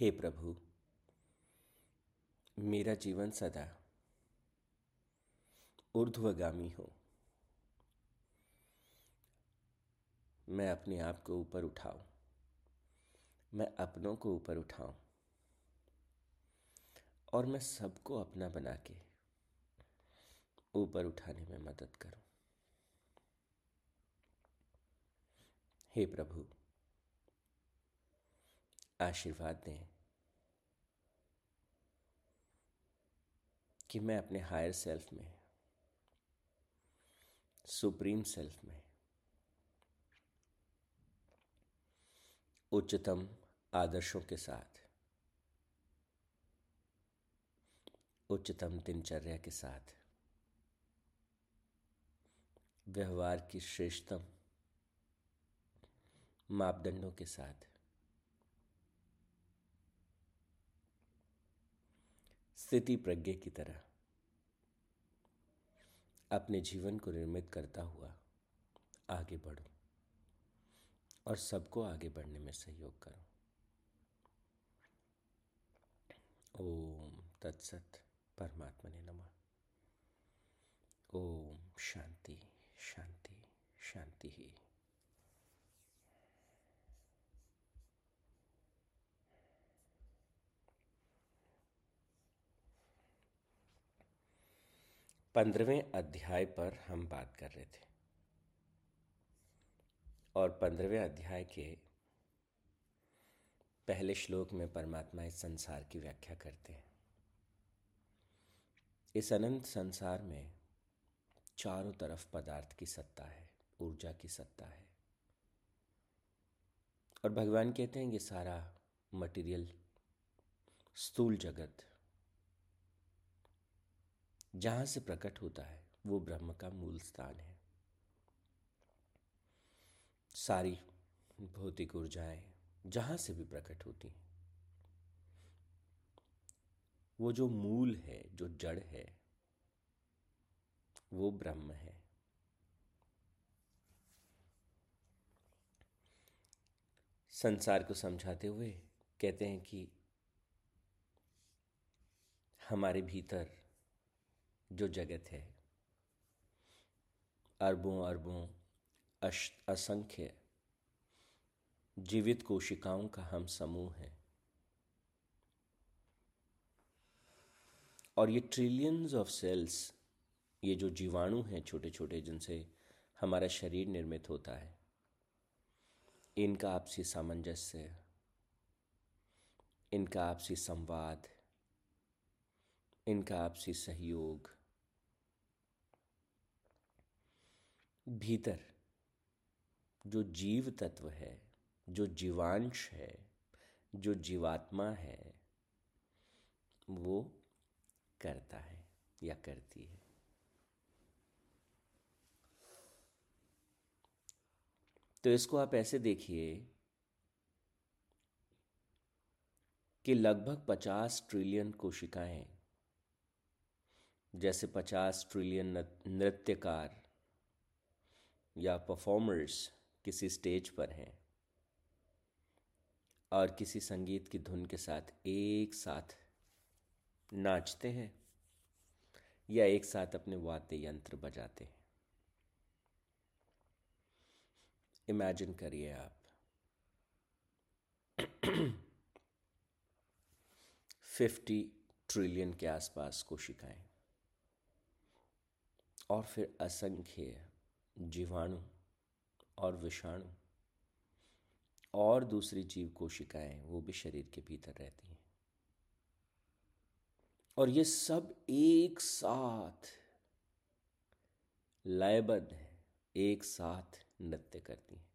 हे प्रभु, मेरा जीवन सदा ऊर्ध्वगामी हो। मैं अपने आप को ऊपर उठाऊं। मैं अपनों को ऊपर उठाऊं और मैं सबको अपना बना के ऊपर उठाने में मदद करूँ। हे प्रभु आशीर्वाद दें कि मैं अपने हायर सेल्फ में, सुप्रीम सेल्फ में, उच्चतम आदर्शों के साथ, उच्चतम दिनचर्या के साथ, व्यवहार की श्रेष्ठतम मापदंडों के साथ स्थिति प्रज्ञ की तरह अपने जीवन को निर्मित करता हुआ आगे बढ़ो और सबको आगे बढ़ने में सहयोग करो। ओम तत्सत परमात्मा ने नमा। ओम शांति शांति शांति ही। पंद्रहवें अध्याय पर हम बात कर रहे थे। और पंद्रहवें अध्याय के पहले श्लोक में परमात्मा इस संसार की व्याख्या करते हैं। इस अनंत संसार में चारों तरफ़ पदार्थ की सत्ता है, ऊर्जा की सत्ता है। और भगवान कहते हैं, ये सारा मटेरियल स्थूल जगत जहाँ से प्रकट होता है, वो ब्रह्म का मूल स्थान है। सारी भौतिक ऊर्जाएँ जहाँ से भी प्रकट होती हैं, वो जो मूल है, जो जड़ है, वो ब्रह्म है। संसार को समझाते हुए कहते हैं कि हमारे भीतर जो जगत है। अरबों अरबों असंख्य जीवित कोशिकाओं का हम समूह है। और ये ट्रिलियंस ऑफ़ सेल्स ये जो जीवाणु हैं छोटे छोटे जिनसे हमारा शरीर निर्मित होता है, इनका आपसी सामंजस्य, इनका आपसी संवाद इनका आपसी सहयोग। भीतर जो जीव तत्व है, जो जीवांश है, जो जीवात्मा है, वो करता है या करती है। तो इसको आप ऐसे देखिए कि लगभग पचास ट्रिलियन कोशिकाएँ जैसे पचास ट्रिलियन नृत्यकार या परफॉर्मर्स किसी स्टेज पर हैं और किसी संगीत की धुन के साथ एक साथ नाचते हैं या एक साथ अपने वाद्य यंत्र बजाते हैं। इमेजिन करिए आप। फिफ्टी ट्रिलियन के आसपास कोशिकाएँ। और फिर असंख्य जीवाणु और विषाणु और दूसरी जीव कोशिकाएँ, वो भी शरीर के भीतर रहती हैं। और ये सब एक साथ लयबद्ध है, एक साथ नृत्य करती हैं।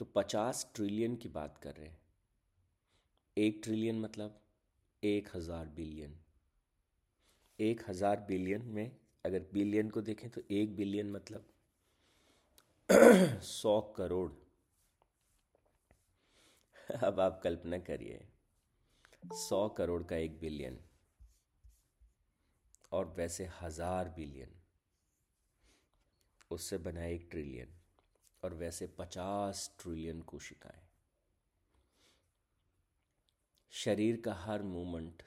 तो पचास ट्रिलियन की बात कर रहे हैं। एक ट्रिलियन मतलब एक हज़ार बिलियन। एक हज़ार बिलियन में, अगर बिलियन को देखें तो एक बिलियन मतलब सौ करोड़। अब आप कल्पना करिए, सौ करोड़ का एक बिलियन और वैसे हज़ार बिलियन उससे बना एक ट्रिलियन और वैसे पचास ट्रिलियन कोशिकाएँ। शरीर का हर मूवमेंट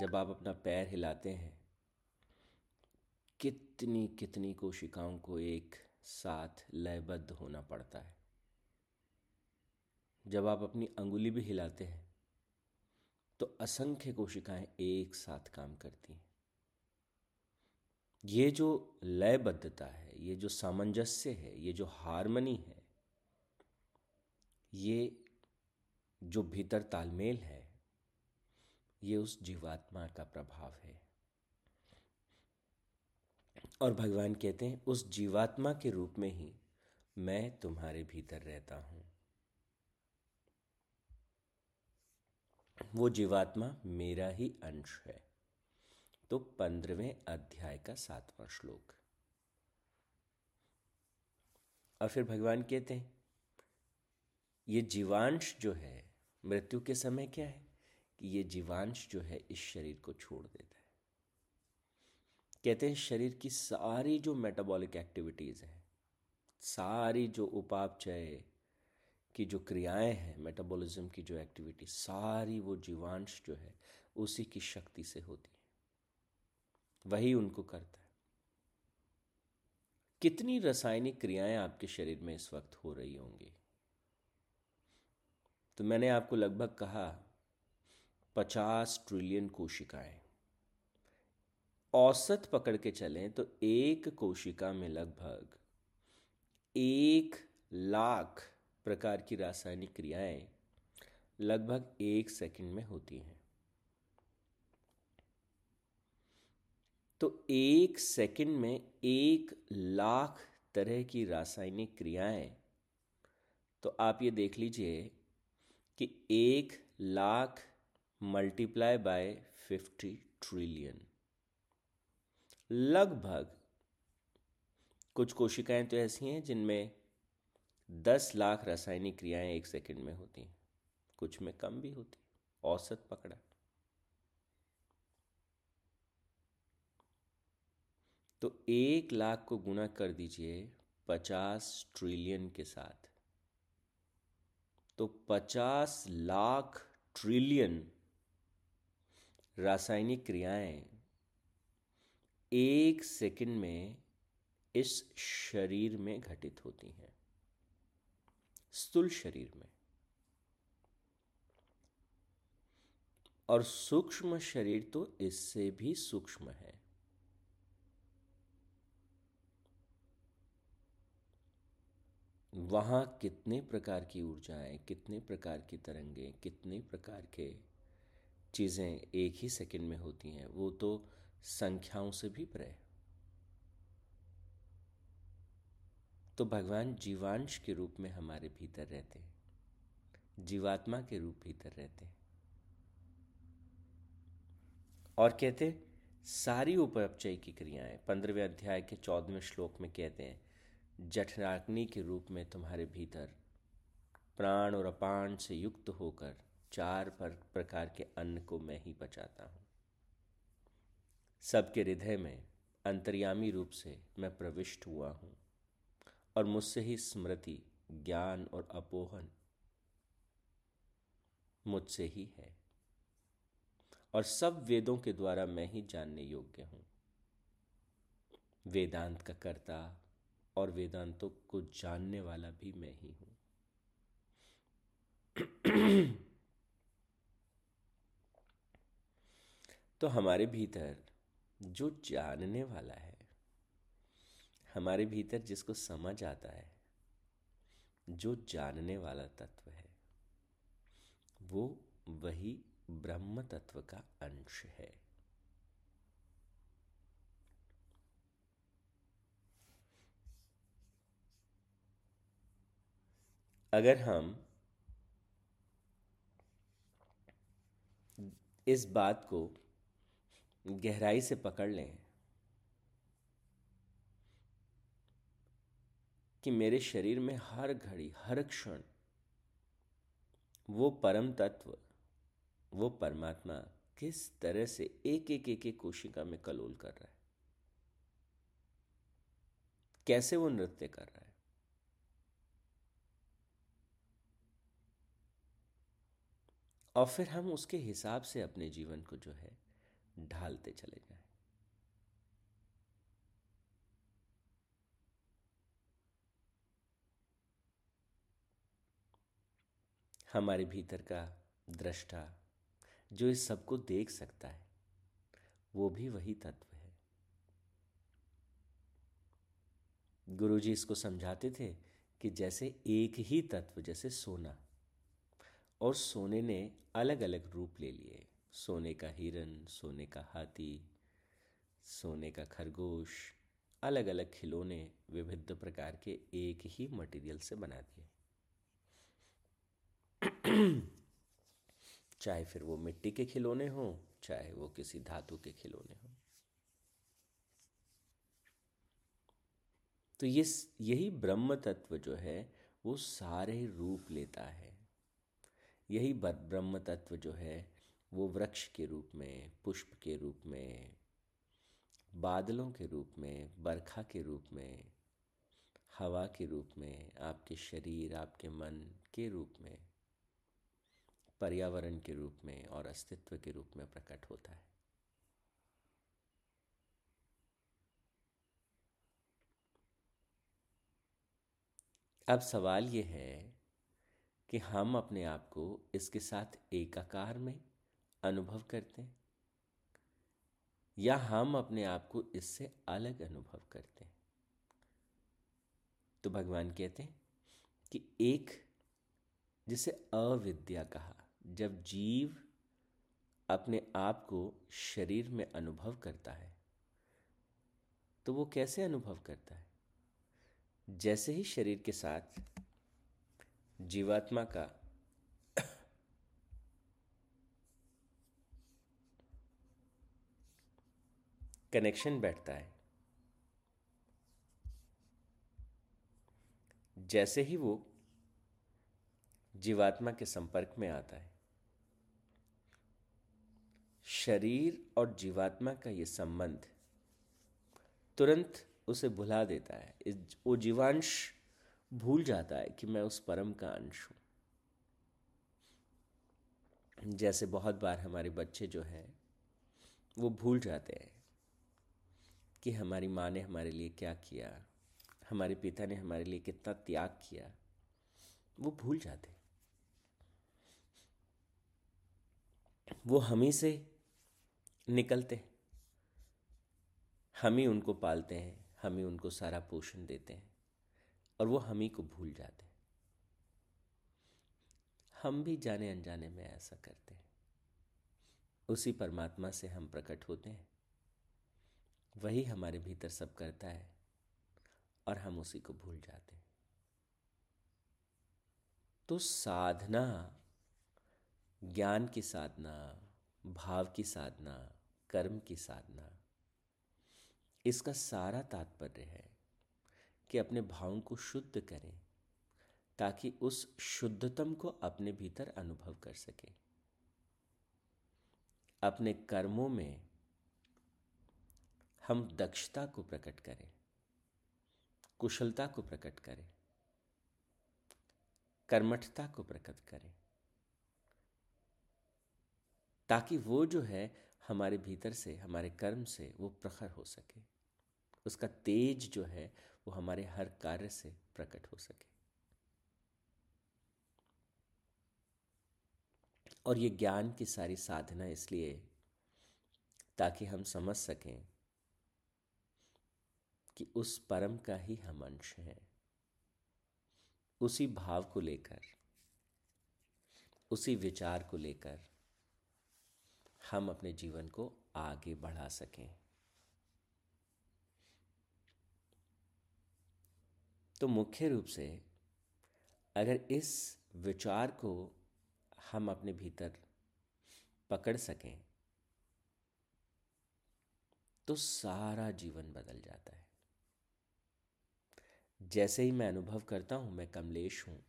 जब आप अपना पैर हिलाते हैं, कितनी कितनी कोशिकाओं को एक साथ लयबद्ध होना पड़ता है। जब आप अपनी अंगुली भी हिलाते हैं तो असंख्य कोशिकाएँ एक साथ काम करती हैं। ये जो लयबद्धता है, ये जो सामंजस्य है, ये जो हारमनी है, ये जो भीतर तालमेल है ये उस जीवात्मा का प्रभाव है। और भगवान कहते हैं, उस जीवात्मा के रूप में ही मैं तुम्हारे भीतर रहता हूँ। वो जीवात्मा मेरा ही अंश है। तो पंद्रहवें अध्याय का सातवां श्लोक। और फिर भगवान कहते हैं, ये जीवांश जो है, मृत्यु के समय क्या है? कि ये जीवांश जो है इस शरीर को छोड़ देता है। कहते हैं शरीर की सारी जो मेटाबॉलिक एक्टिविटीज़ हैं, सारी जो उपापचय की जो क्रियाएँ हैं मेटाबॉलिज्म की जो एक्टिविटी सारी वो जीवांश जो है उसी की शक्ति से होती है। वही उनको करता है। कितनी रासायनिक क्रियाएँ आपके शरीर में इस वक्त हो रही होंगी? तो मैंने आपको लगभग कहा पचास ट्रिलियन कोशिकाएँ। औसत पकड़ के चलें तो एक कोशिका में लगभग एक लाख प्रकार की रासायनिक क्रियाएँ लगभग एक सेकंड में होती हैं। तो एक सेकंड में एक लाख तरह की रासायनिक क्रियाएँ। तो आप ये देख लीजिए कि एक lakh multiply by fifty trillion लगभग कुछ कोशिकाएँ तो ऐसी हैं जिनमें दस लाख रासायनिक क्रियाएँ एक सेकंड में होती हैं। कुछ में कम भी होती औसत पकड़ा। तो एक लाख को गुना कर दीजिए पचास ट्रिलियन के साथ। तो पचास लाख ट्रिलियन रासायनिक क्रियाएँ एक सेकंड में इस शरीर में घटित होती हैं। स्थूल शरीर में। और सूक्ष्म शरीर तो इससे भी सूक्ष्म है। वहाँ कितने प्रकार की ऊर्जाएँ, कितने प्रकार की तरंगे, कितने प्रकार के चीज़ें एक ही सेकंड में होती हैं, वो तो संख्याओं से भी परे तो भगवान जीवांश के रूप में हमारे भीतर रहते हैं, जीवात्मा के रूप भीतर रहते हैं। और कहते सारी उपचय की क्रियाएँ, पंद्रहवें अध्याय के चौदहवें श्लोक में कहते हैं, जठराग्नि के रूप में तुम्हारे भीतर प्राण और अपान से युक्त होकर चार पर प्रकार के अन्न को मैं ही बचाता हूँ। सबके हृदय में अंतर्यामी रूप से मैं प्रविष्ट हुआ हूँ और मुझसे ही स्मृति, ज्ञान और अपोहन मुझसे ही है। और सब वेदों के द्वारा मैं ही जानने योग्य हूँ। वेदांत का कर्ता और वेदांतों को जानने वाला भी मैं ही हूँ। तो हमारे भीतर जो जानने वाला है, हमारे भीतर जिसको समझ आता है, जो जानने वाला तत्व है, वो वही ब्रह्म तत्व का अंश है। अगर हम इस बात को गहराई से पकड़ लें कि मेरे शरीर में हर घड़ी, हर क्षण, वो परम तत्व, वो परमात्मा किस तरह से एक एक एक एक कोशिका में कलोल कर रहा है। कैसे वो नृत्य कर रहा है? और फिर हम उसके हिसाब से अपने जीवन को जो है ढालते चले जाएँ। हमारे भीतर का दृष्टा जो इस सबको देख सकता है, वो भी वही तत्व है। गुरुजी इसको समझाते थे कि जैसे एक ही तत्व, जैसे सोना, और सोने ने अलग अलग रूप ले लिए। सोने का हिरन, सोने का हाथी, सोने का खरगोश अलग अलग खिलौने विभिन्न प्रकार के एक ही मटेरियल से बना दिए। चाहे फिर वो मिट्टी के खिलौने हों, चाहे वो किसी धातु के खिलौने हों। तो ये यही ब्रह्म तत्व जो है, वो सारे रूप लेता है। यही ब्रह्म तत्व जो है वो वृक्ष के रूप में, पुष्प के रूप में, बादलों के रूप में, बरखा के रूप में, हवा के रूप में, आपके शरीर, आपके मन के रूप में, पर्यावरण के रूप में और अस्तित्व के रूप में प्रकट होता है। अब सवाल ये है कि हम अपने आप को इसके साथ एकाकार में अनुभव करते हैं? या हम अपने आप को इससे अलग अनुभव करते हैं? तो भगवान कहते हैं कि एक, जिसे अविद्या कहा, जब जीव अपने आप को शरीर में अनुभव करता है तो वो कैसे अनुभव करता है? जैसे ही शरीर के साथ जीवात्मा का कनेक्शन बैठता है। जैसे ही वो जीवात्मा के संपर्क में आता है, शरीर और जीवात्मा का ये संबंध तुरंत उसे भुला देता है। वो जीवांश भूल जाता है कि मैं उस परम का अंश हूँ। जैसे बहुत बार हमारे बच्चे जो हैं, वो भूल जाते हैं। कि हमारी माँ ने हमारे लिए क्या किया? हमारे पिता ने हमारे लिए कितना त्याग किया? वो भूल जाते। वो हम ही से निकलते। हैं हम ही उनको पालते हैं, हम ही उनको सारा पोषण देते हैं और वो हम ही को भूल जाते हैं। हम भी जाने अनजाने में ऐसा करते हैं। उसी परमात्मा से हम प्रकट होते हैं। वही हमारे भीतर सब करता है और हम उसी को भूल जाते हैं। तो साधना, ज्ञान की साधना, भाव की साधना, कर्म की साधना, इसका सारा तात्पर्य है कि अपने भावों को शुद्ध करें ताकि उस शुद्धतम को अपने भीतर अनुभव कर सके। अपने कर्मों में हम दक्षता को प्रकट करें, कुशलता को प्रकट करें, कर्मठता को प्रकट करें, ताकि वो जो है हमारे भीतर से, हमारे कर्म से वो प्रखर हो सके। उसका तेज जो है वो हमारे हर कार्य से प्रकट हो सके। और ये ज्ञान की सारी साधना इसलिए ताकि हम समझ सकें कि उस परम का ही हम अंश हैं। उसी भाव को लेकर, उसी विचार को लेकर हम अपने जीवन को आगे बढ़ा सकें। तो मुख्य रूप से अगर इस विचार को हम अपने भीतर पकड़ सकें तो सारा जीवन बदल जाता है। जैसे ही मैं अनुभव करता हूँ, मैं कमलेश हूँ।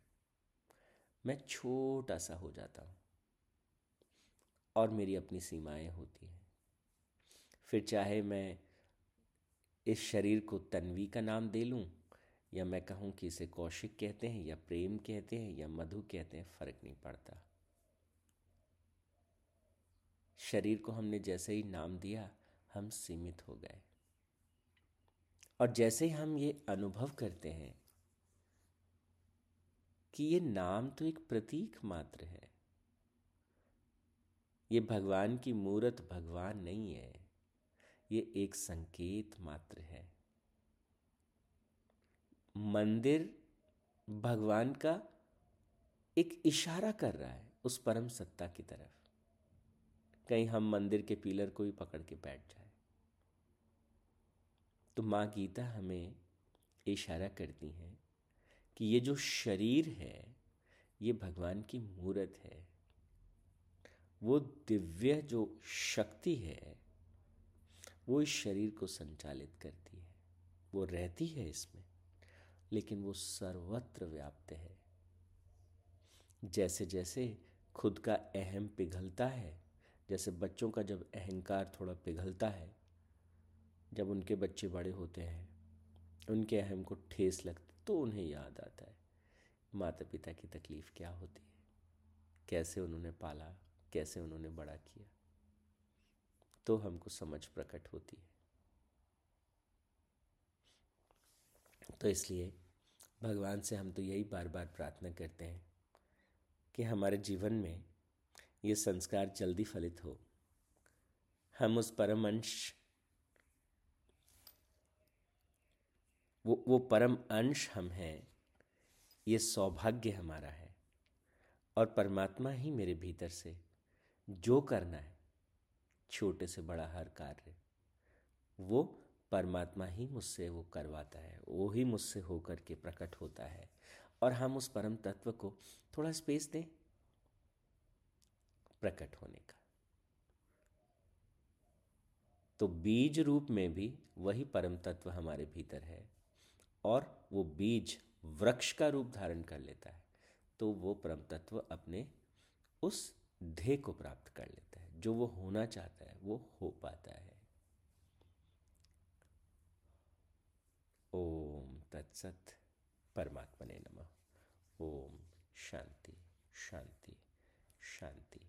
मैं छोटा सा हो जाता हूँ और मेरी अपनी सीमाएँ होती हैं। फिर चाहे मैं इस शरीर को तन्वी का नाम दे लूँ, या मैं कहूँ कि इसे कौशिक कहते हैं, या प्रेम कहते हैं, या मधु कहते हैं, फ़र्क नहीं पड़ता। शरीर को हमने जैसे ही नाम दिया, हम सीमित हो गए। और जैसे ही हम ये अनुभव करते हैं कि ये नाम तो एक प्रतीक मात्र है। ये भगवान की मूर्त भगवान नहीं है, ये एक संकेत मात्र है। मंदिर भगवान का एक इशारा कर रहा है उस परम सत्ता की तरफ़। कहीं हम मंदिर के पिलर को ही पकड़ के बैठ जाए। तो माँ गीता हमें इशारा करती हैं कि ये जो शरीर है, ये भगवान की मूर्त है। वो दिव्य जो शक्ति है, वो इस शरीर को संचालित करती है। वो रहती है इसमें, लेकिन वो सर्वत्र व्याप्त है। जैसे जैसे खुद का अहम पिघलता है, जैसे बच्चों का जब अहंकार थोड़ा पिघलता है जब उनके बच्चे बड़े होते हैं, उनके अहम को ठेस लगती तो उन्हें याद आता है माता पिता की तकलीफ़ क्या होती है? कैसे उन्होंने पाला? कैसे उन्होंने बड़ा किया? तो हमको समझ प्रकट होती है। तो इसलिए भगवान से हम तो यही बार बार प्रार्थना करते हैं कि हमारे जीवन में ये संस्कार जल्दी फलित हो। हम उस परम अंश वो वो परम अंश हम हैं। ये सौभाग्य हमारा है। और परमात्मा ही मेरे भीतर से जो करना है, छोटे से बड़ा हर कार्य, वो परमात्मा ही मुझसे वो करवाता है। वो ही मुझसे होकर के प्रकट होता है। और हम उस परम तत्व को थोड़ा स्पेस दें प्रकट होने का। तो बीज रूप में भी वही परम तत्व हमारे भीतर है। और वो बीज वृक्ष का रूप धारण कर लेता है तो वो परम तत्व अपने उस ध्येय को प्राप्त कर लेता है। जो वो होना चाहता है, वो हो पाता है। ओम तत्सत परमात्मा ने नमः। ओम शांति शांति शांति।